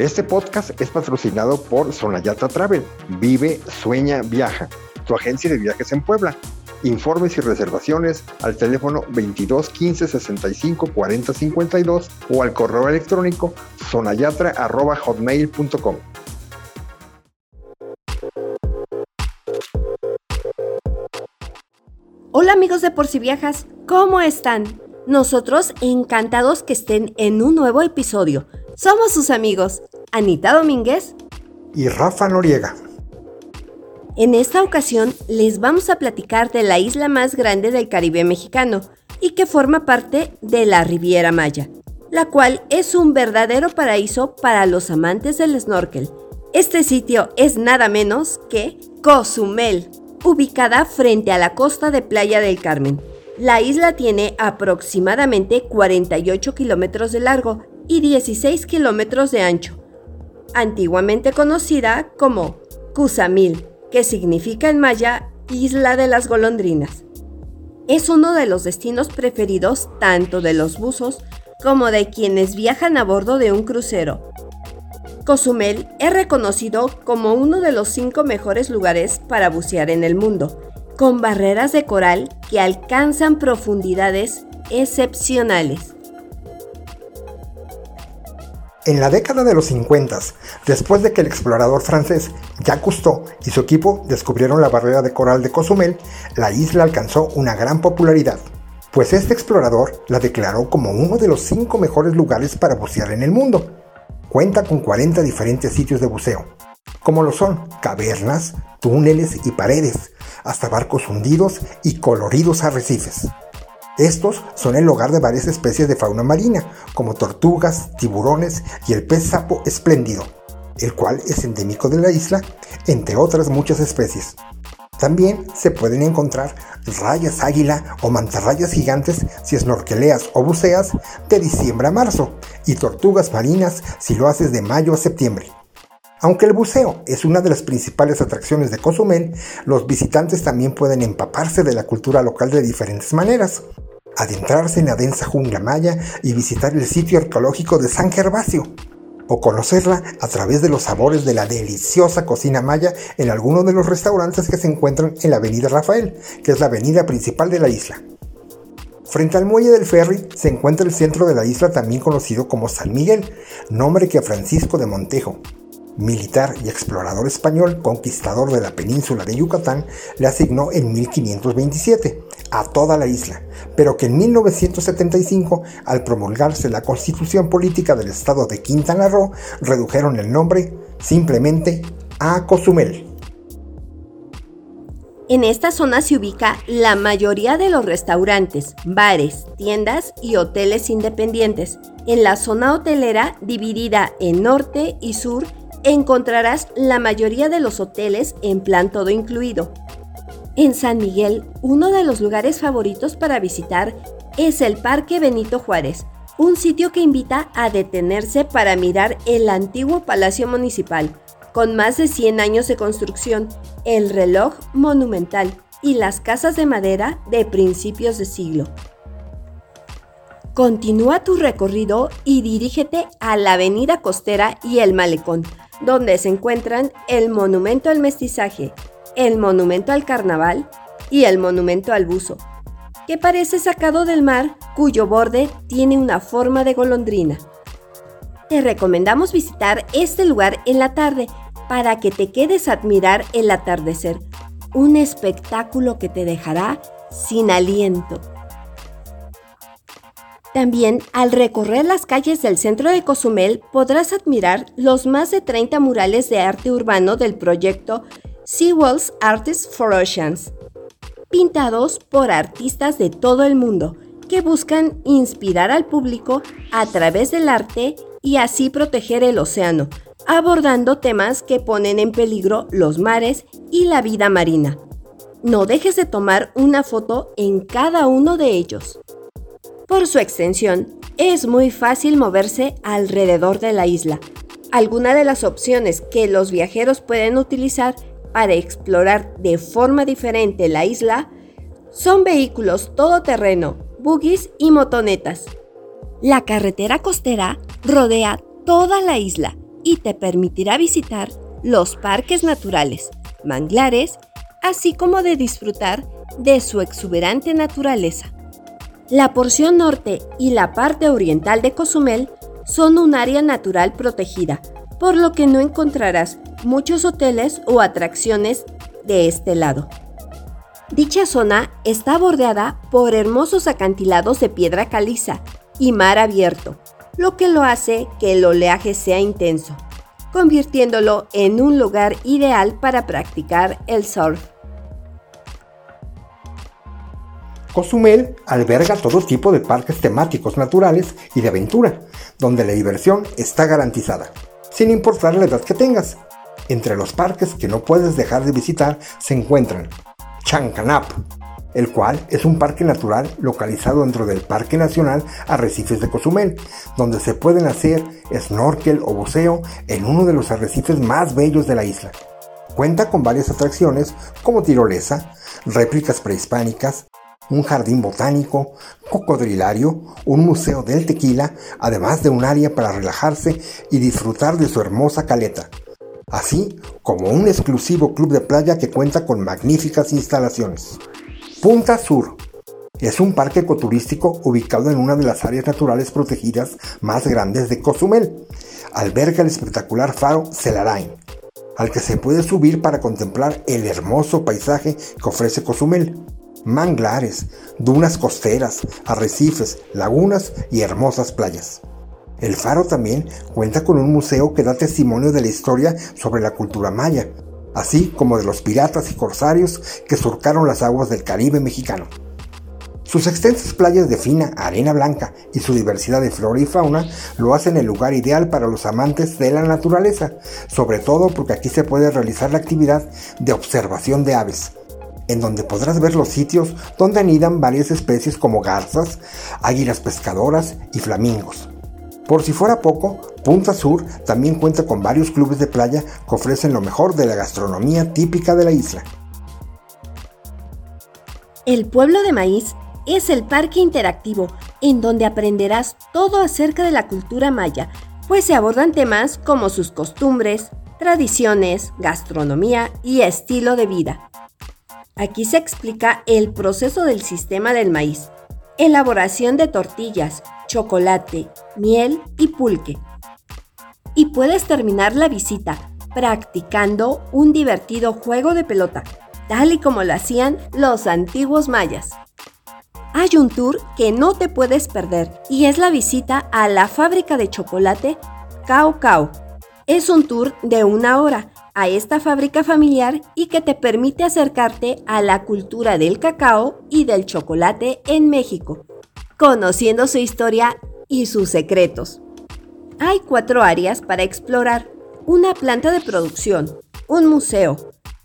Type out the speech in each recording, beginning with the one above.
Este podcast es patrocinado por Sonayata Travel. Vive, sueña, viaja. Tu agencia de viajes en Puebla. Informes y reservaciones al teléfono 22 15 65 40 52 o al correo electrónico sonayatra.hotmail.com. Hola amigos de Por si Viajas, ¿cómo están? Nosotros encantados que estén en un nuevo episodio. Somos sus amigos, Anita Domínguez y Rafa Noriega. En esta ocasión les vamos a platicar de la isla más grande del Caribe mexicano y que forma parte de la Riviera Maya, la cual es un verdadero paraíso para los amantes del snorkel. Este sitio es nada menos que Cozumel, ubicada frente a la costa de Playa del Carmen. La isla tiene aproximadamente 48 kilómetros de largo y 16 kilómetros de ancho, antiguamente conocida como Cusamil, que significa en maya Isla de las Golondrinas. Es uno de los destinos preferidos tanto de los buzos como de quienes viajan a bordo de un crucero, Cozumel es reconocido como uno de los cinco mejores lugares para bucear en el mundo, con barreras de coral que alcanzan profundidades excepcionales. En la década de los 50, después de que el explorador francés Jacques Cousteau y su equipo descubrieron la barrera de coral de Cozumel, la isla alcanzó una gran popularidad, pues este explorador la declaró como uno de los cinco mejores lugares para bucear en el mundo. Cuenta con 40 diferentes sitios de buceo, como lo son cavernas, túneles y paredes, hasta barcos hundidos y coloridos arrecifes. Estos son el hogar de varias especies de fauna marina, como tortugas, tiburones y el pez sapo espléndido, el cual es endémico de la isla, entre otras muchas especies. También se pueden encontrar rayas águila o mantarrayas gigantes si snorkeleas o buceas de diciembre a marzo y tortugas marinas si lo haces de mayo a septiembre. Aunque el buceo es una de las principales atracciones de Cozumel, los visitantes también pueden empaparse de la cultura local de diferentes maneras. Adentrarse en la densa jungla maya y visitar el sitio arqueológico de San Gervasio, o conocerla a través de los sabores de la deliciosa cocina maya en algunos de los restaurantes que se encuentran en la Avenida Rafael, que es la avenida principal de la isla. Frente al muelle del ferry se encuentra el centro de la isla también conocido como San Miguel, nombre que Francisco de Montejo, militar y explorador español conquistador de la península de Yucatán, le asignó en 1527 a toda la isla, pero que en 1975, al promulgarse la constitución política del estado de Quintana Roo, redujeron el nombre simplemente a Cozumel. En esta zona se ubica la mayoría de los restaurantes, bares, tiendas y hoteles independientes. En la zona hotelera, dividida en norte y sur, encontrarás la mayoría de los hoteles en plan todo incluido. En San Miguel, uno de los lugares favoritos para visitar es el Parque Benito Juárez, un sitio que invita a detenerse para mirar el antiguo Palacio Municipal, con más de 100 años de construcción, el reloj monumental y las casas de madera de principios de siglo. Continúa tu recorrido y dirígete a la Avenida Costera y el Malecón, donde se encuentran el Monumento al Mestizaje, el Monumento al Carnaval y el Monumento al Buzo, que parece sacado del mar cuyo borde tiene una forma de golondrina. Te recomendamos visitar este lugar en la tarde para que te quedes a admirar el atardecer, un espectáculo que te dejará sin aliento. También al recorrer las calles del centro de Cozumel podrás admirar los más de 30 murales de arte urbano del proyecto SeaWorld's Artists for Oceans, pintados por artistas de todo el mundo que buscan inspirar al público a través del arte y así proteger el océano, abordando temas que ponen en peligro los mares y la vida marina. No dejes de tomar una foto en cada uno de ellos. Por su extensión, es muy fácil moverse alrededor de la isla. Algunas de las opciones que los viajeros pueden utilizar para explorar de forma diferente la isla son vehículos todoterreno, buggies y motonetas. La carretera costera rodea toda la isla y te permitirá visitar los parques naturales, manglares, así como de disfrutar de su exuberante naturaleza. La porción norte y la parte oriental de Cozumel son un área natural protegida, por lo que no encontrarás muchos hoteles o atracciones de este lado. Dicha zona está bordeada por hermosos acantilados de piedra caliza y mar abierto, lo que lo hace que el oleaje sea intenso, convirtiéndolo en un lugar ideal para practicar el surf. Cozumel alberga todo tipo de parques temáticos naturales y de aventura, donde la diversión está garantizada, sin importar la edad que tengas. Entre los parques que no puedes dejar de visitar se encuentran Chancanap, el cual es un parque natural localizado dentro del Parque Nacional Arrecifes de Cozumel, donde se pueden hacer snorkel o buceo en uno de los arrecifes más bellos de la isla. Cuenta con varias atracciones como tirolesa, réplicas prehispánicas, un jardín botánico, cocodrilario, un museo del tequila, además de un área para relajarse y disfrutar de su hermosa caleta, así como un exclusivo club de playa que cuenta con magníficas instalaciones. Punta Sur es un parque ecoturístico ubicado en una de las áreas naturales protegidas más grandes de Cozumel. Alberga el espectacular faro Celarain, al que se puede subir para contemplar el hermoso paisaje que ofrece Cozumel manglares, dunas costeras, arrecifes, lagunas y hermosas playas. El faro también cuenta con un museo que da testimonio de la historia sobre la cultura maya, así como de los piratas y corsarios que surcaron las aguas del Caribe mexicano. Sus extensas playas de fina arena blanca y su diversidad de flora y fauna lo hacen el lugar ideal para los amantes de la naturaleza, sobre todo porque aquí se puede realizar la actividad de observación de aves, en donde podrás ver los sitios donde anidan varias especies como garzas, águilas pescadoras y flamingos. Por si fuera poco, Punta Sur también cuenta con varios clubes de playa que ofrecen lo mejor de la gastronomía típica de la isla. El pueblo de maíz es el parque interactivo en donde aprenderás todo acerca de la cultura maya, pues se abordan temas como sus costumbres, tradiciones, gastronomía y estilo de vida. Aquí se explica el proceso del sistema del maíz, elaboración de tortillas, chocolate, miel y pulque. Y puedes terminar la visita practicando un divertido juego de pelota, tal y como lo hacían los antiguos mayas. Hay un tour que no te puedes perder y es la visita a la fábrica de chocolate Cao Cao. Es un tour de una hora a esta fábrica familiar y que te permite acercarte a la cultura del cacao y del chocolate en México, conociendo su historia y sus secretos. Hay cuatro áreas para explorar, una planta de producción, un museo,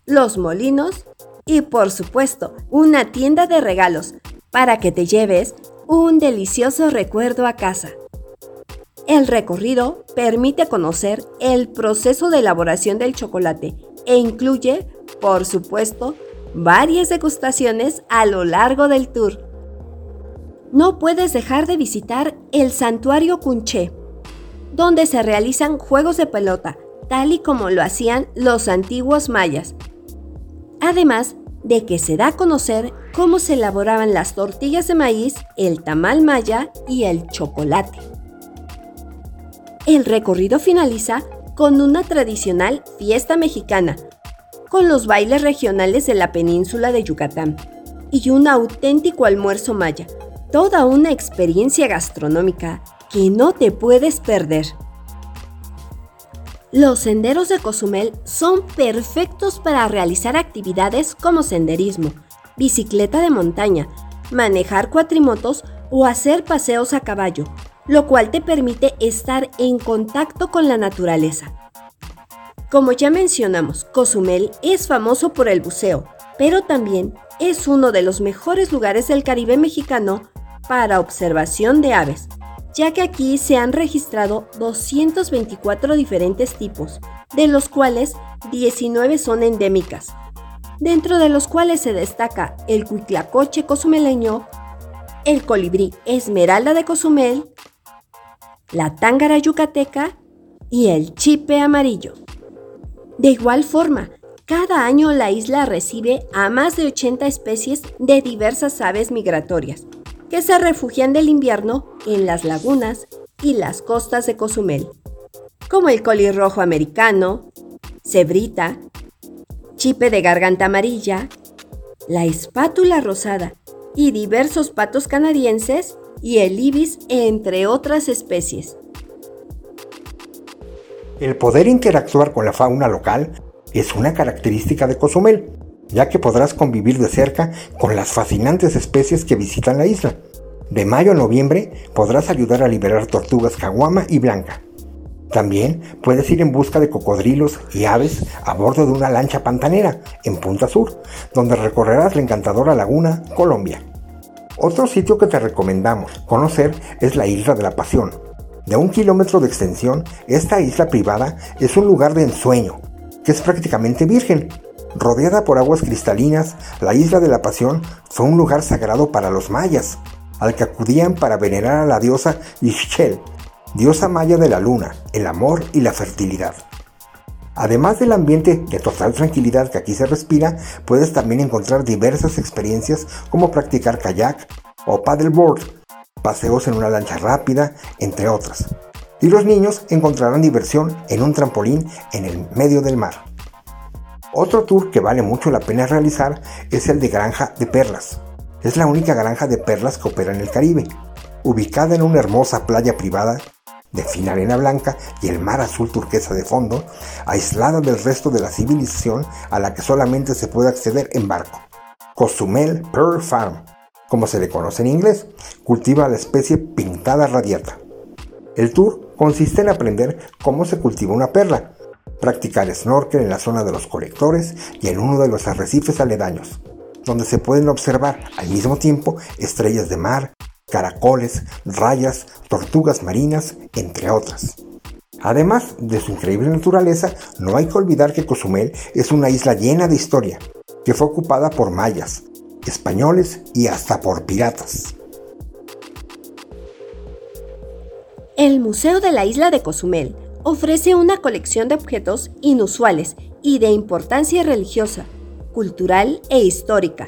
los molinos y por supuesto una tienda de regalos para que te lleves un delicioso recuerdo a casa. El recorrido permite conocer el proceso de elaboración del chocolate e incluye, por supuesto, varias degustaciones a lo largo del tour. No puedes dejar de visitar el Santuario Cunché, donde se realizan juegos de pelota, tal y como lo hacían los antiguos mayas. Además de que se da a conocer cómo se elaboraban las tortillas de maíz, el tamal maya y el chocolate. El recorrido finaliza con una tradicional fiesta mexicana, con los bailes regionales de la península de Yucatán y un auténtico almuerzo maya, toda una experiencia gastronómica que no te puedes perder. Los senderos de Cozumel son perfectos para realizar actividades como senderismo, bicicleta de montaña, manejar cuatrimotos o hacer paseos a caballo, lo cual te permite estar en contacto con la naturaleza. Como ya mencionamos, Cozumel es famoso por el buceo, pero también es uno de los mejores lugares del Caribe mexicano para observación de aves, ya que aquí se han registrado 224 diferentes tipos, de los cuales 19 son endémicas, dentro de los cuales se destaca el cuitlacoche cozumeleño, el colibrí esmeralda de Cozumel, la tángara yucateca y el chipe amarillo. De igual forma, cada año la isla recibe a más de 80 especies de diversas aves migratorias que se refugian del invierno en las lagunas y las costas de Cozumel, como el colirrojo americano, cebrita, chipe de garganta amarilla, la espátula rosada y diversos patos canadienses y el ibis, entre otras especies. El poder interactuar con la fauna local es una característica de Cozumel, ya que podrás convivir de cerca con las fascinantes especies que visitan la isla. De mayo a noviembre podrás ayudar a liberar tortugas caguama y blanca. También puedes ir en busca de cocodrilos y aves a bordo de una lancha pantanera en Punta Sur, donde recorrerás la encantadora laguna Colombia. Otro sitio que te recomendamos conocer es la Isla de la Pasión. De un kilómetro de extensión, esta isla privada es un lugar de ensueño, que es prácticamente virgen. Rodeada por aguas cristalinas, la Isla de la Pasión fue un lugar sagrado para los mayas, al que acudían para venerar a la diosa Ixchel, diosa maya de la luna, el amor y la fertilidad. Además del ambiente de total tranquilidad que aquí se respira, puedes también encontrar diversas experiencias como practicar kayak o paddleboard, paseos en una lancha rápida, entre otras. Y los niños encontrarán diversión en un trampolín en el medio del mar. Otro tour que vale mucho la pena realizar es el de Granja de Perlas. Es la única granja de perlas que opera en el Caribe, ubicada en una hermosa playa privada de fina arena blanca y el mar azul turquesa de fondo, aislada del resto de la civilización a la que solamente se puede acceder en barco. Cozumel Pearl Farm, como se le conoce en inglés, cultiva la especie pintada radiata. El tour consiste en aprender cómo se cultiva una perla, practicar snorkel en la zona de los colectores y en uno de los arrecifes aledaños, donde se pueden observar al mismo tiempo estrellas de mar, caracoles, rayas, tortugas marinas, entre otras. Además de su increíble naturaleza, no hay que olvidar que Cozumel es una isla llena de historia, que fue ocupada por mayas, españoles y hasta por piratas. El Museo de la Isla de Cozumel ofrece una colección de objetos inusuales y de importancia religiosa, cultural e histórica,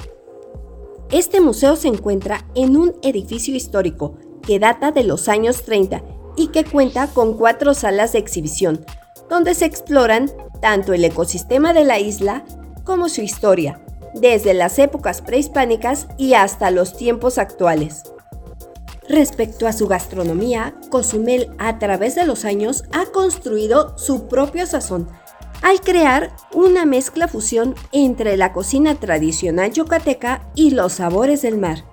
este museo se encuentra en un edificio histórico que data de los años 30 y que cuenta con cuatro salas de exhibición, donde se exploran tanto el ecosistema de la isla como su historia, desde las épocas prehispánicas y hasta los tiempos actuales. Respecto a su gastronomía, Cozumel a través de los años ha construido su propio sazón, al crear una mezcla fusión entre la cocina tradicional yucateca y los sabores del mar.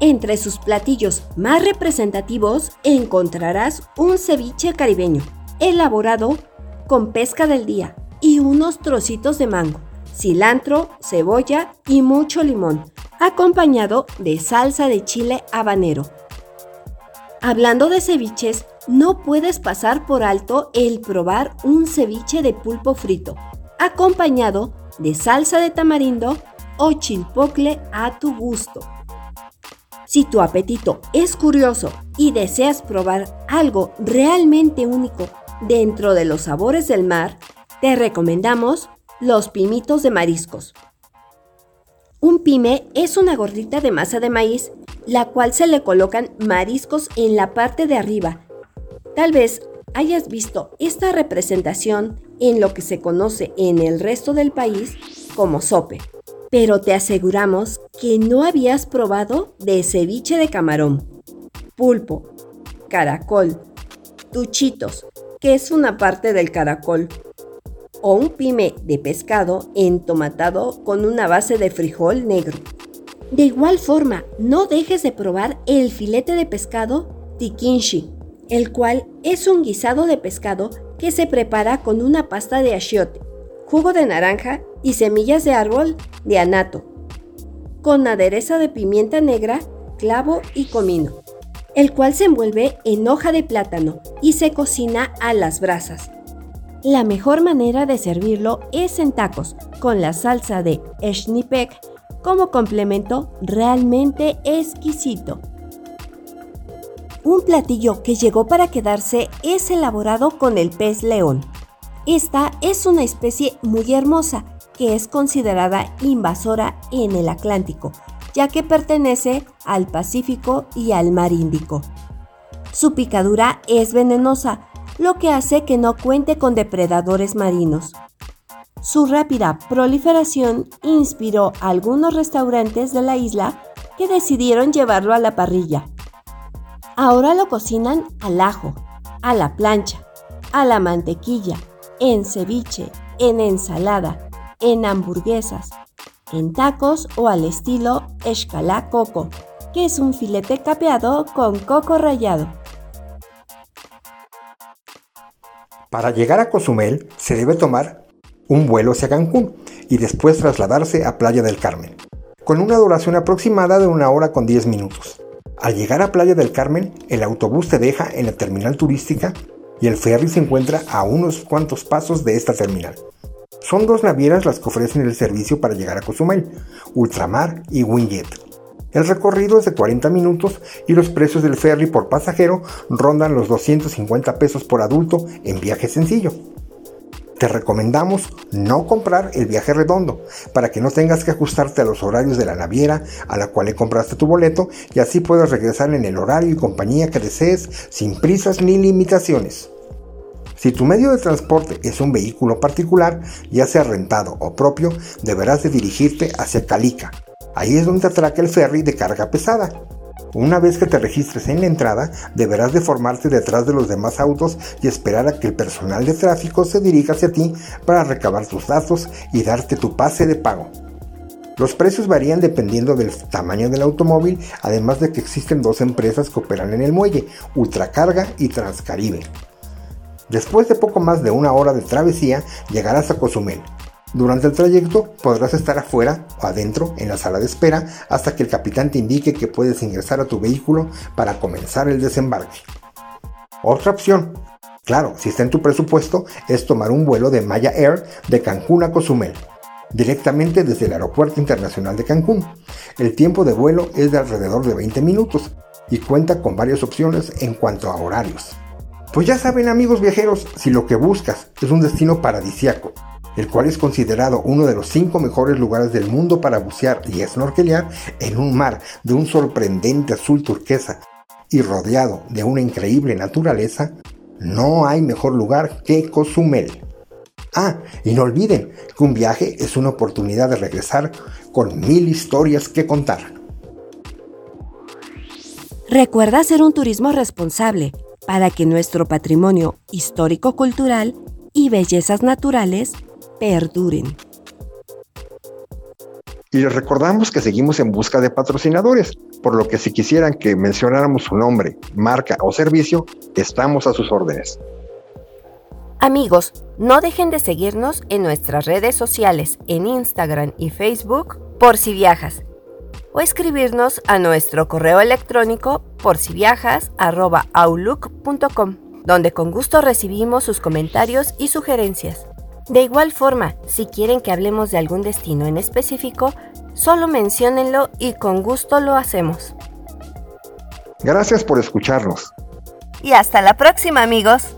Entre sus platillos más representativos encontrarás un ceviche caribeño, elaborado con pesca del día y unos trocitos de mango, cilantro, cebolla y mucho limón, acompañado de salsa de chile habanero. Hablando de ceviches, no puedes pasar por alto el probar un ceviche de pulpo frito, acompañado de salsa de tamarindo o chilpocle a tu gusto. Si tu apetito es curioso y deseas probar algo realmente único dentro de los sabores del mar, te recomendamos los pimitos de mariscos. Un pime es una gordita de masa de maíz, la cual se le colocan mariscos en la parte de arriba. Tal vez hayas visto esta representación en lo que se conoce en el resto del país como sope, pero te aseguramos que no habías probado de ceviche de camarón, pulpo, caracol, tuchitos, que es una parte del caracol, o un pime de pescado entomatado con una base de frijol negro. De igual forma, no dejes de probar el filete de pescado tikinshi, el cual es un guisado de pescado que se prepara con una pasta de achiote, jugo de naranja y semillas de árbol de anato, con adereza de pimienta negra, clavo y comino, el cual se envuelve en hoja de plátano y se cocina a las brasas. La mejor manera de servirlo es en tacos, con la salsa de Eshnipek como complemento realmente exquisito. Un platillo que llegó para quedarse es elaborado con el pez león. Esta es una especie muy hermosa que es considerada invasora en el Atlántico, ya que pertenece al Pacífico y al Mar Índico. Su picadura es venenosa, lo que hace que no cuente con depredadores marinos. Su rápida proliferación inspiró a algunos restaurantes de la isla que decidieron llevarlo a la parrilla. Ahora lo cocinan al ajo, a la plancha, a la mantequilla, en ceviche, en ensalada, en hamburguesas, en tacos o al estilo escalá coco, que es un filete capeado con coco rallado. Para llegar a Cozumel se debe tomar un vuelo hacia Cancún y después trasladarse a Playa del Carmen, con una duración aproximada de una hora con 10 minutos. Al llegar a Playa del Carmen, el autobús te deja en la terminal turística y el ferry se encuentra a unos cuantos pasos de esta terminal. Son dos navieras las que ofrecen el servicio para llegar a Cozumel, Ultramar y Winjet. El recorrido es de 40 minutos y los precios del ferry por pasajero rondan los 250 pesos por adulto en viaje sencillo. Te recomendamos no comprar el viaje redondo para que no tengas que ajustarte a los horarios de la naviera a la cual le compraste tu boleto y así puedas regresar en el horario y compañía que desees sin prisas ni limitaciones. Si tu medio de transporte es un vehículo particular, ya sea rentado o propio, deberás de dirigirte hacia Calica. Ahí es donde atraca el ferry de carga pesada. Una vez que te registres en la entrada, deberás de formarte detrás de los demás autos y esperar a que el personal de tráfico se dirija hacia ti para recabar tus datos y darte tu pase de pago. Los precios varían dependiendo del tamaño del automóvil, además de que existen dos empresas que operan en el muelle, Ultracarga y Transcaribe. Después de poco más de una hora de travesía, llegarás a Cozumel. Durante el trayecto podrás estar afuera o adentro en la sala de espera hasta que el capitán te indique que puedes ingresar a tu vehículo para comenzar el desembarque. Otra opción, claro, si está en tu presupuesto, es tomar un vuelo de Maya Air de Cancún a Cozumel, directamente desde el Aeropuerto Internacional de Cancún. El tiempo de vuelo es de alrededor de 20 minutos y cuenta con varias opciones en cuanto a horarios. Pues ya saben amigos viajeros, si lo que buscas es un destino paradisiaco, el cual es considerado uno de los cinco mejores lugares del mundo para bucear y snorkelear en un mar de un sorprendente azul turquesa y rodeado de una increíble naturaleza, no hay mejor lugar que Cozumel. Ah, y no olviden que un viaje es una oportunidad de regresar con mil historias que contar. Recuerda hacer un turismo responsable para que nuestro patrimonio histórico-cultural y bellezas naturales perduren. Y les recordamos que seguimos en busca de patrocinadores, por lo que si quisieran que mencionáramos su nombre, marca o servicio, estamos a sus órdenes. Amigos, no dejen de seguirnos en nuestras redes sociales, en Instagram y Facebook, por si viajas o escribirnos a nuestro correo electrónico por si viajas outlook.com, donde con gusto recibimos sus comentarios y sugerencias. De igual forma, si quieren que hablemos de algún destino en específico, solo menciónenlo y con gusto lo hacemos. Gracias por escucharnos. Y hasta la próxima amigos.